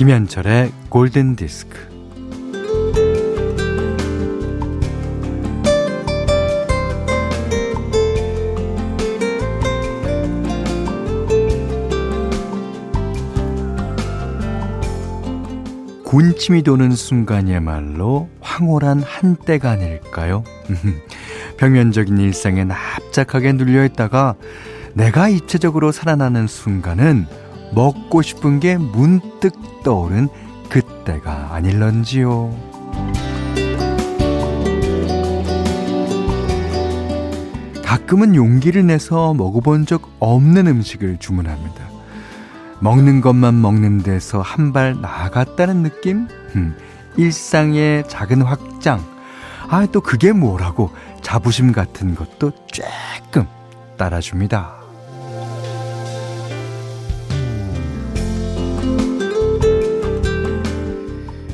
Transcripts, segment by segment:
김현철의 골든 디스크. 군침이 도는 순간이야말로 황홀한 한때가 아닐까요? 평면적인 일상에 납작하게 눌려 있다가 내가 입체적으로 살아나는 순간은 먹고 싶은 게 문득 떠오른 그때가 아닐런지요. 가끔은 용기를 내서 먹어본 적 없는 음식을 주문합니다. 먹는 것만 먹는 데서 한 발 나아갔다는 느낌? 음, 일상의 작은 확장. 아, 또 그게 뭐라고 자부심 같은 것도 조금 따라줍니다.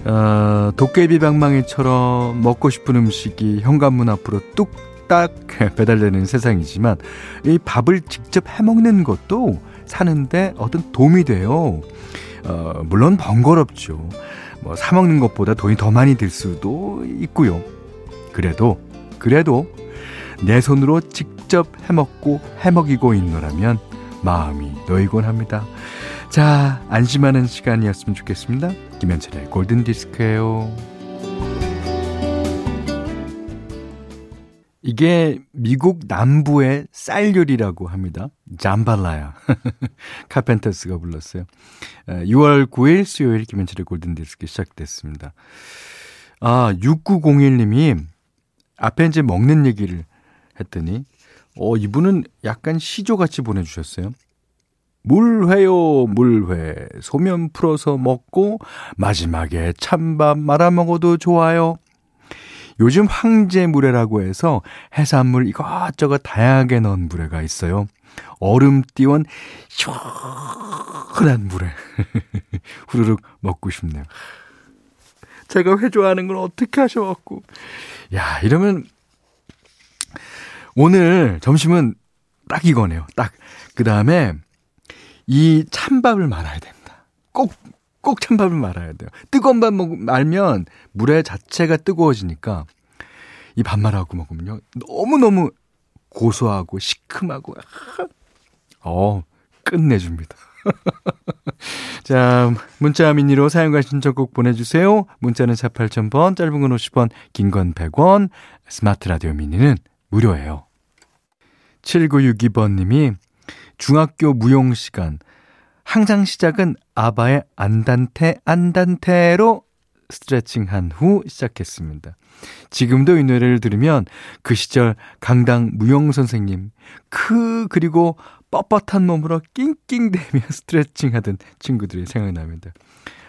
어, 도깨비 방망이처럼 먹고 싶은 음식이 현관문 앞으로 뚝딱 배달되는 세상이지만 이 밥을 직접 해먹는 것도 사는데 어떤 도움이 돼요. 어, 물론 번거롭죠. 뭐 사먹는 것보다 돈이 더 많이 들 수도 있고요. 그래도 그래도 내 손으로 직접 해먹고 해먹이고 있노라면 마음이 놓이곤 합니다. 자, 안심하는 시간이었으면 좋겠습니다. 김현철의 골든 디스크예요. 이게 미국 남부의 쌀 요리라고 합니다. 잠발라야. 카펜터스가 불렀어요. 6월 9일 수요일 김현철의 골든 디스크 시작됐습니다. 아, 6901님이 앞에 이제 먹는 얘기를 했더니 어, 이분은 약간 시조같이 보내주셨어요. 물회요, 물회. 소면 풀어서 먹고 마지막에 찬밥 말아 먹어도 좋아요. 요즘 황제 물회라고 해서 해산물 이것저것 다양하게 넣은 물회가 있어요. 얼음 띄운 시원한 물회. 후루룩 먹고 싶네요. 제가 회 좋아하는 걸 어떻게 하셔갖고. 야, 이러면 오늘 점심은 딱 이거네요. 딱. 그 다음에 이 찬밥을 말아야 됩니다. 꼭, 꼭 찬밥을 말아야 돼요. 뜨거운 밥 먹, 말면 물의 자체가 뜨거워지니까 이 밥 말하고 먹으면요. 너무너무 고소하고 시큼하고, 어, 끝내줍니다. 자, 문자 미니로 사용과 신청곡 보내주세요. 문자는 4 8000번, 짧은 건 50원, 긴 건 100원, 스마트 라디오 미니는 무료예요. 7962번님이 중학교 무용 시간 항상 시작은 아바의 안단테 안단테로 스트레칭한 후 시작했습니다. 지금도 이 노래를 들으면 그 시절 강당 무용 선생님 그 그리고 뻣뻣한 몸으로 낑낑대며 스트레칭하던 친구들이 생각납니다.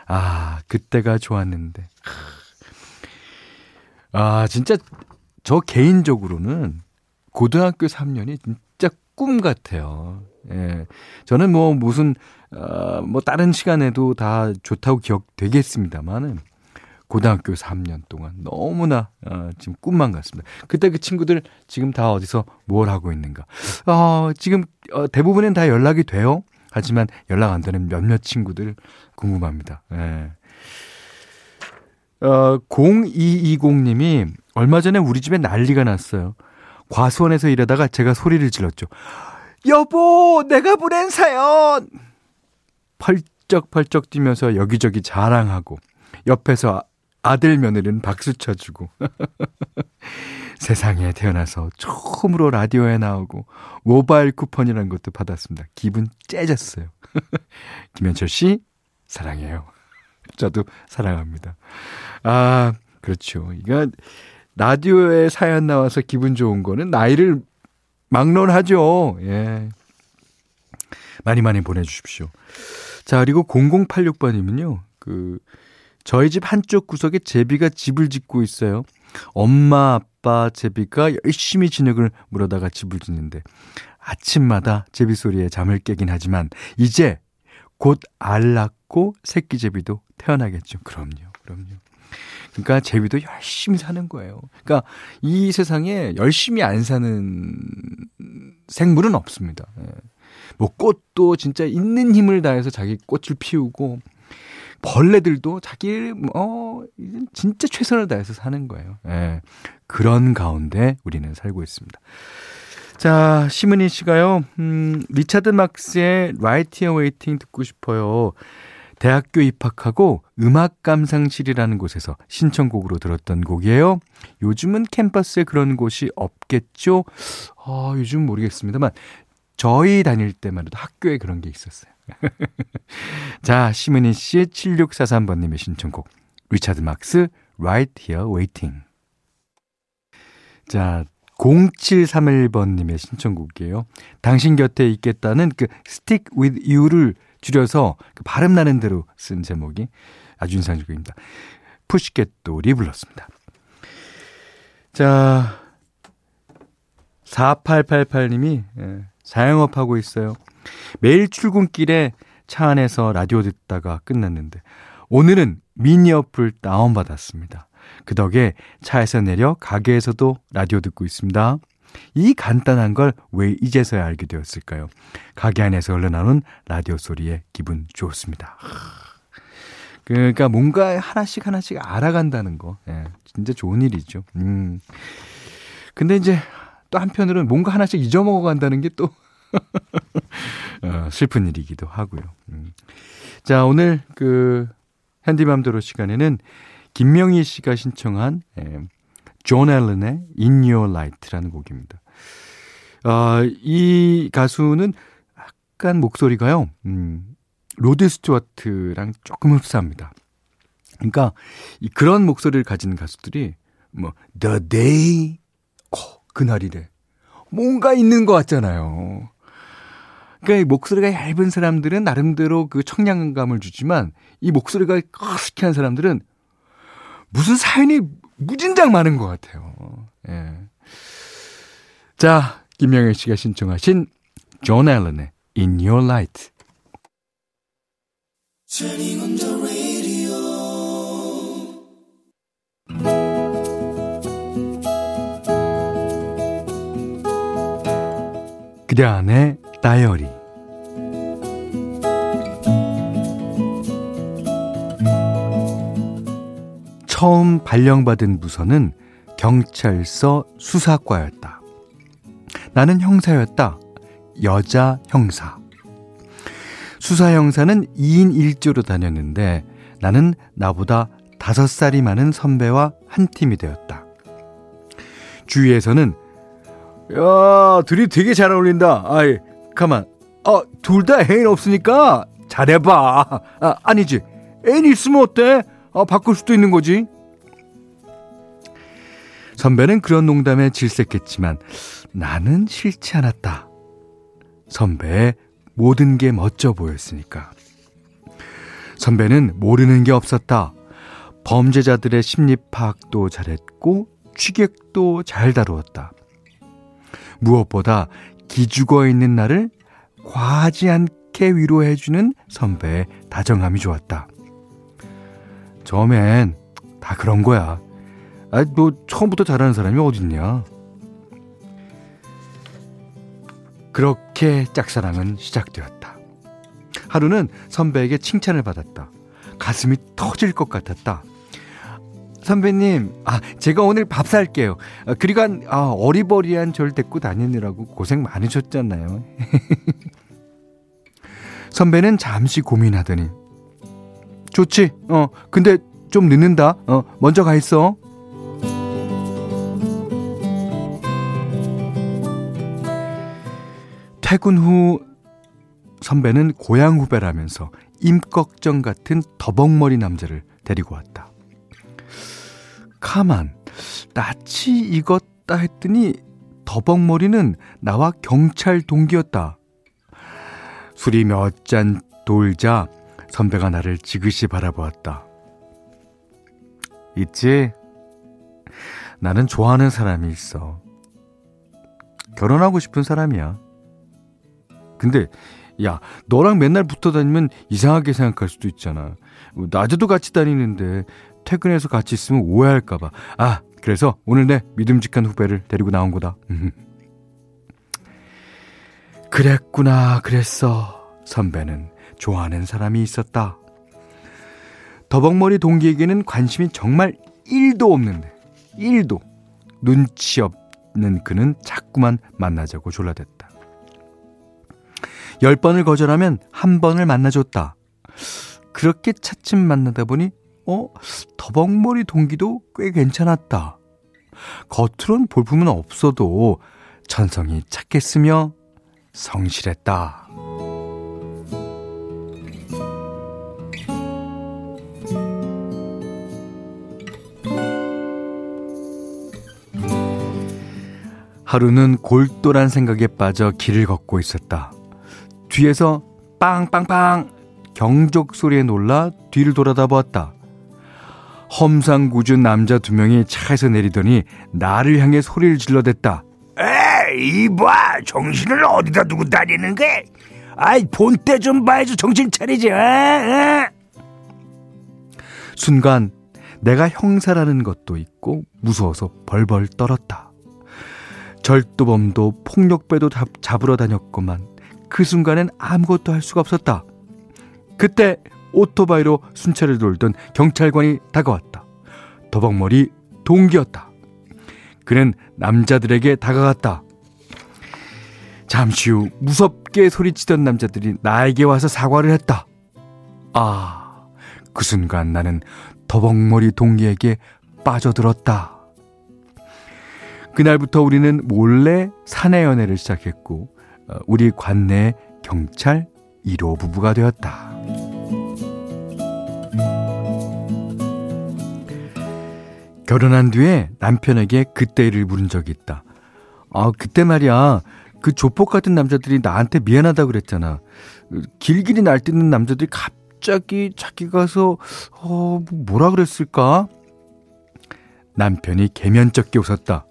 아 그때가 좋았는데 아 진짜 저 개인적으로는 고등학교 3년이 진짜 꿈 같아요. 예. 저는 뭐 무슨, 어, 뭐 다른 시간에도 다 좋다고 기억되겠습니다만은 고등학교 3년 동안 너무나 어, 지금 꿈만 같습니다. 그때 그 친구들 지금 다 어디서 뭘 하고 있는가? 어, 지금 어, 대부분은 다 연락이 돼요. 하지만 연락 안 되는 몇몇 친구들 궁금합니다. 예. 어, 0220님이 얼마 전에 우리 집에 난리가 났어요. 과수원에서 일하다가 제가 소리를 질렀죠. 여보, 내가 보낸 사연! 펄쩍펄쩍 뛰면서 여기저기 자랑하고, 옆에서 아들 며느리는 박수 쳐주고, 세상에 태어나서 처음으로 라디오에 나오고, 모바일 쿠폰이라는 것도 받았습니다. 기분 째졌어요. 김현철 씨, 사랑해요. 저도 사랑합니다. 아, 그렇죠. 이거, 라디오에 사연 나와서 기분 좋은 거는 나이를 막론하죠. 예. 많이 많이 보내주십시오. 자, 그리고 0086번이면요. 그, 저희 집 한쪽 구석에 제비가 집을 짓고 있어요. 엄마, 아빠, 제비가 열심히 진흙을 물어다가 집을 짓는데 아침마다 제비 소리에 잠을 깨긴 하지만 이제 곧 알 낳고 새끼 제비도 태어나겠죠. 그럼요. 그럼요. 그러니까 제비도 열심히 사는 거예요. 그러니까 이 세상에 열심히 안 사는 생물은 없습니다. 예. 뭐 꽃도 진짜 있는 힘을 다해서 자기 꽃을 피우고 벌레들도 자기 어 진짜 최선을 다해서 사는 거예요. 예. 그런 가운데 우리는 살고 있습니다. 자, 시문희 씨가요. 음, 리차드 막스의 Right Here Waiting 듣고 싶어요. 대학교 입학하고 음악 감상실이라는 곳에서 신청곡으로 들었던 곡이에요. 요즘은 캠퍼스에 그런 곳이 없겠죠? 아, 요즘 모르겠습니다만 저희 다닐 때만 해도 학교에 그런 게 있었어요. 자, 시문희 씨 7643번님의 신청곡. 리차드 막스, Right Here Waiting. 자, 0731번님의 신청곡이에요. 당신 곁에 있겠다는 그 Stick with You를 줄여서 그 발음 나는 대로 쓴 제목이 아주 인상적입니다. 푸시켓돌이 불렀습니다. 자, 4888님이 예, 자영업하고 있어요. 매일 출근길에 차 안에서 라디오 듣다가 끝났는데 오늘은 미니 어플 다운받았습니다. 그 덕에 차에서 내려 가게에서도 라디오 듣고 있습니다. 이 간단한 걸 왜 이제서야 알게 되었을까요? 가게 안에서 흘러나오는 라디오 소리에 기분 좋습니다. 그러니까 뭔가 하나씩 하나씩 알아간다는 거. 예, 진짜 좋은 일이죠. 음. 근데 이제 또 한편으로는 뭔가 하나씩 잊어먹어 간다는 게 또, 어, 슬픈 일이기도 하고요. 음. 자, 오늘 그, 현디맘대로 시간에는 김명희 씨가 신청한 예, 존 앨런의 In Your Light라는 곡입니다. 아, 이 가수는 약간 목소리가요, 음, 로드 스튜어트랑 조금 흡사합니다. 그러니까 이 그런 목소리를 가진 가수들이 뭐 The Day, 어, 그날이래. 뭔가 있는 것 같잖아요. 그러니까 목소리가 얇은 사람들은 나름대로 그 청량감을 주지만 이 목소리가 허스키한 사람들은 무슨 사연이 무진장 많은 것 같아요. 예. 자, 김명현 씨가 신청하신 존 앨런의 In Your Light. 그대 안의 다이어리 처음 발령받은 부서는 경찰서 수사과였다. 나는 형사였다. 여자 형사. 수사 형사는 2인 1조로 다녔는데 나는 나보다 5살이 많은 선배와 한 팀이 되었다. 주위에서는 야, 둘이 되게 잘 어울린다. 아이, 가만. 어, 둘다 애인 없으니까 잘해봐. 아, 아니지. 애인 있으면 어때? 아, 바꿀 수도 있는 거지. 선배는 그런 농담에 질색했지만 나는 싫지 않았다. 선배의 모든 게 멋져 보였으니까. 선배는 모르는 게 없었다. 범죄자들의 심리 파악도 잘했고 취객도 잘 다루었다. 무엇보다 기죽어 있는 나를 과하지 않게 위로해주는 선배의 다정함이 좋았다. 처음엔 다 그런 거야. 아, 뭐, 처음부터 잘하는 사람이 어딨냐. 그렇게 짝사랑은 시작되었다. 하루는 선배에게 칭찬을 받았다. 가슴이 터질 것 같았다. 선배님, 아, 제가 오늘 밥 살게요. 아, 그리고 아, 어리버리한 절 데리고 다니느라고 고생 많으셨잖아요. 선배는 잠시 고민하더니, 좋지. 어, 근데 좀 늦는다. 어, 먼저 가 있어. 퇴근 후 선배는 고향 후배라면서 임꺽정 같은 더벅머리 남자를 데리고 왔다. 가만, 낯이 익었다 했더니 더벅머리는 나와 경찰 동기였다. 술이 몇 잔 돌자 선배가 나를 지그시 바라보았다. 있지? 나는 좋아하는 사람이 있어. 결혼하고 싶은 사람이야. 근데, 야, 너랑 맨날 붙어 다니면 이상하게 생각할 수도 있잖아. 낮에도 같이 다니는데 퇴근해서 같이 있으면 오해할까봐. 아, 그래서 오늘 내 믿음직한 후배를 데리고 나온 거다. 그랬구나, 그랬어. 선배는 좋아하는 사람이 있었다. 더벅머리 동기에게는 관심이 정말 1도 없는데 1도 눈치 없는 그는 자꾸만 만나자고 졸라댔다. 10번을 거절하면 한 번을 만나줬다. 그렇게 차츰 만나다 보니 어 더벅머리 동기도 꽤 괜찮았다. 겉으론 볼품은 없어도 천성이 착했으며 성실했다. 하루는 골똘한 생각에 빠져 길을 걷고 있었다. 뒤에서 빵빵빵 경적 소리에 놀라 뒤를 돌아다 보았다. 험상궂은 남자 두 명이 차에서 내리더니 나를 향해 소리를 질러댔다. 에이, 이봐, 정신을 어디다 두고 다니는 게? 아이, 본때 좀 봐야지 정신 차리지, 에? 에? 순간 내가 형사라는 것도 있고 무서워서 벌벌 떨었다. 절도범도 폭력배도 잡, 잡으러 다녔구만. 그 순간엔 아무것도 할 수가 없었다. 그때 오토바이로 순찰을 돌던 경찰관이 다가왔다. 도박머리 동기였다. 그는 남자들에게 다가갔다. 잠시 후 무섭게 소리치던 남자들이 나에게 와서 사과를 했다. 아, 그 순간 나는 더벅머리 동기에게 빠져들었다. 그날부터 우리는 몰래 사내 연애를 시작했고, 어, 우리 관내 경찰 1호 부부가 되었다. 결혼한 뒤에 남편에게 그때를 물은 적이 있다. 아, 그때 말이야. 그 조폭 같은 남자들이 나한테 미안하다 그랬잖아. 길길이 날뛰는 남자들이 갑자기 자기 가서, 어, 뭐 뭐라 그랬을까? 남편이 개면쩍게 웃었다.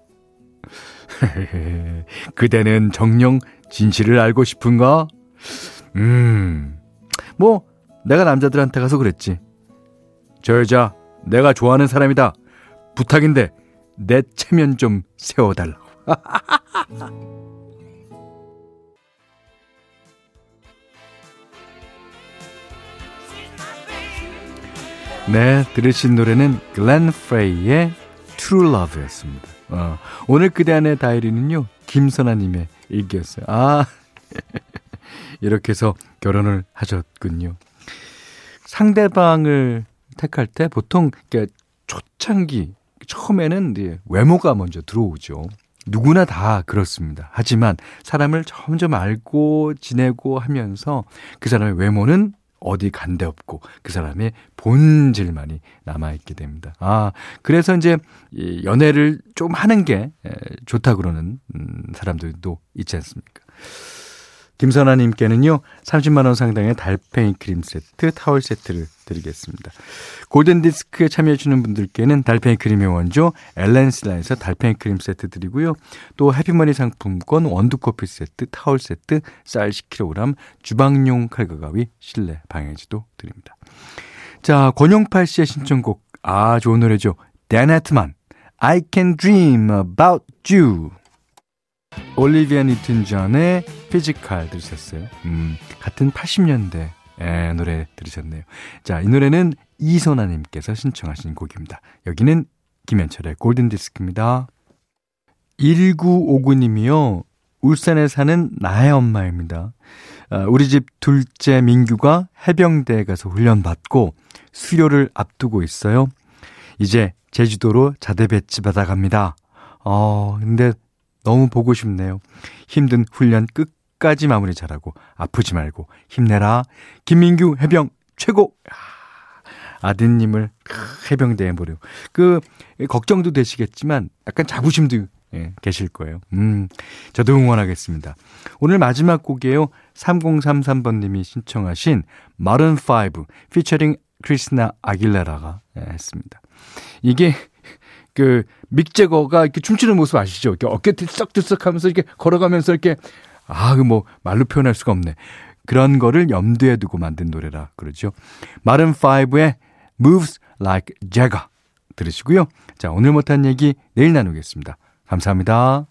그대는 정령 진실을 알고 싶은가? 음, 뭐, 내가 남자들한테 가서 그랬지. 저 여자, 내가 좋아하는 사람이다. 부탁인데, 내 체면 좀 세워달라고. 네, 들으신 노래는 글렌 프레이의 True Love였습니다. 어, 오늘 그대 안의 다이리는요, 김선아님의 일기였어요. 아, 이렇게 해서 결혼을 하셨군요. 상대방을 택할 때 보통 초창기, 처음에는 이제 외모가 먼저 들어오죠. 누구나 다 그렇습니다. 하지만 사람을 점점 알고 지내고 하면서 그 사람의 외모는 어디 간 데 없고 그 사람의 본질만이 남아있게 됩니다. 아, 그래서 이제 연애를 좀 하는 게 좋다 그러는 음, 사람들도 있지 않습니까? 김선아님께는요, 30만원 상당의 달팽이 크림 세트, 타월 세트를 드리겠습니다. 골든디스크에 참여해주는 분들께는 달팽이 크림의 원조, 엘렌슬라에서 달팽이 크림 세트 드리고요. 또 해피머니 상품권, 원두커피 세트, 타월 세트, 쌀 10kg, 주방용 칼과 가위, 실내 방해지도 드립니다. 자, 권영팔 씨의 신청곡, 아, 좋은 노래죠. 댄 하트만, I can dream about you. 올리비아 뉴튼 존의 Physical 들으셨어요. 음, 같은 80년대 에, 노래 들으셨네요. 자, 이 노래는 이선아님께서 신청하신 곡입니다. 여기는 김현철의 골든디스크입니다. 1959님이요. 울산에 사는 나의 엄마입니다. 아, 우리 집 둘째 민규가 해병대에 가서 훈련받고 수료를 앞두고 있어요. 이제 제주도로 자대 배치 받아갑니다. 어, 근데 너무 보고 싶네요. 힘든 훈련 끝까지 마무리 잘하고 아프지 말고 힘내라. 김민규 해병 최고. 아드님을 해병대에 보려. 그 걱정도 되시겠지만 약간 자부심도 예, 계실 거예요. 음, 저도 응원하겠습니다. 오늘 마지막 곡이에요. 3033번님이 신청하신 마른 5 피처링 크리스나 아길레라가 예, 했습니다. 이게 그 믹재거가 이렇게 춤추는 모습 아시죠? 이렇게 어깨 들썩들썩 하면서 이렇게 걸어가면서 이렇게 아, 그 뭐 말로 표현할 수가 없네. 그런 거를 염두에 두고 만든 노래라 그러죠. 마른 5의 Moves Like Jagger 들으시고요. 자, 오늘 못한 얘기 내일 나누겠습니다. 감사합니다.